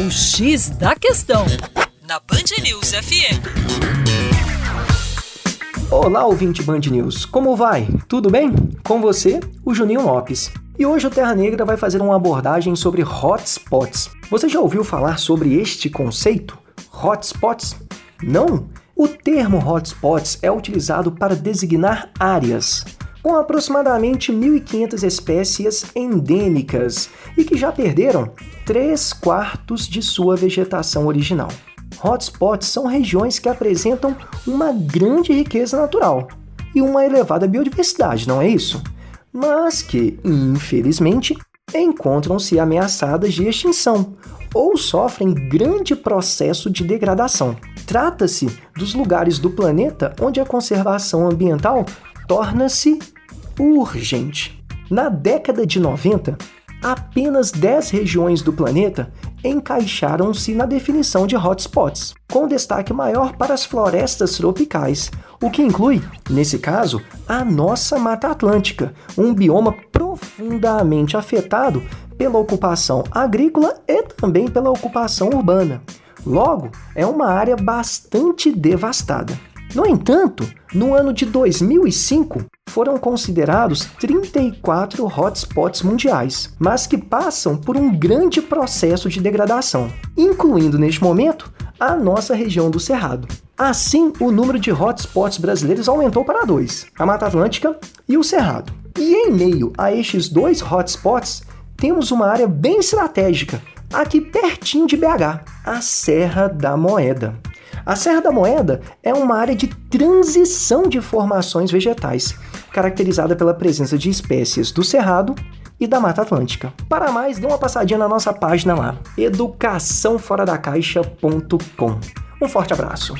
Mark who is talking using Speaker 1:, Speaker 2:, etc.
Speaker 1: O X da Questão, na Band News FM.
Speaker 2: Olá, ouvinte Band News, como vai? Tudo bem? Com você, o Juninho Lopes. E hoje o Terra Negra vai fazer uma abordagem sobre hotspots. Você já ouviu falar sobre este conceito? Hotspots? Não? O termo hotspots é utilizado para designar áreas com aproximadamente 1.500 espécies endêmicas e que já perderam 3 quartos de sua vegetação original. Hotspots são regiões que apresentam uma grande riqueza natural e uma elevada biodiversidade, não é isso? Mas que, infelizmente, encontram-se ameaçadas de extinção ou sofrem grande processo de degradação. Trata-se dos lugares do planeta onde a conservação ambiental torna-se urgente. Na década de 90, apenas 10 regiões do planeta encaixaram-se na definição de hotspots, com destaque maior para as florestas tropicais, o que inclui, nesse caso, a nossa Mata Atlântica, um bioma profundamente afetado pela ocupação agrícola e também pela ocupação urbana. Logo, é uma área bastante devastada. No entanto, no ano de 2005, foram considerados 34 hotspots mundiais, mas que passam por um grande processo de degradação, incluindo neste momento a nossa região do Cerrado. Assim, o número de hotspots brasileiros aumentou para dois: a Mata Atlântica e o Cerrado. E em meio a estes dois hotspots, temos uma área bem estratégica, aqui pertinho de BH, a Serra da Moeda. A Serra da Moeda é uma área de transição de formações vegetais, caracterizada pela presença de espécies do Cerrado e da Mata Atlântica. Para mais, dê uma passadinha na nossa página lá, educaçãoforadacaixa.com. Um forte abraço!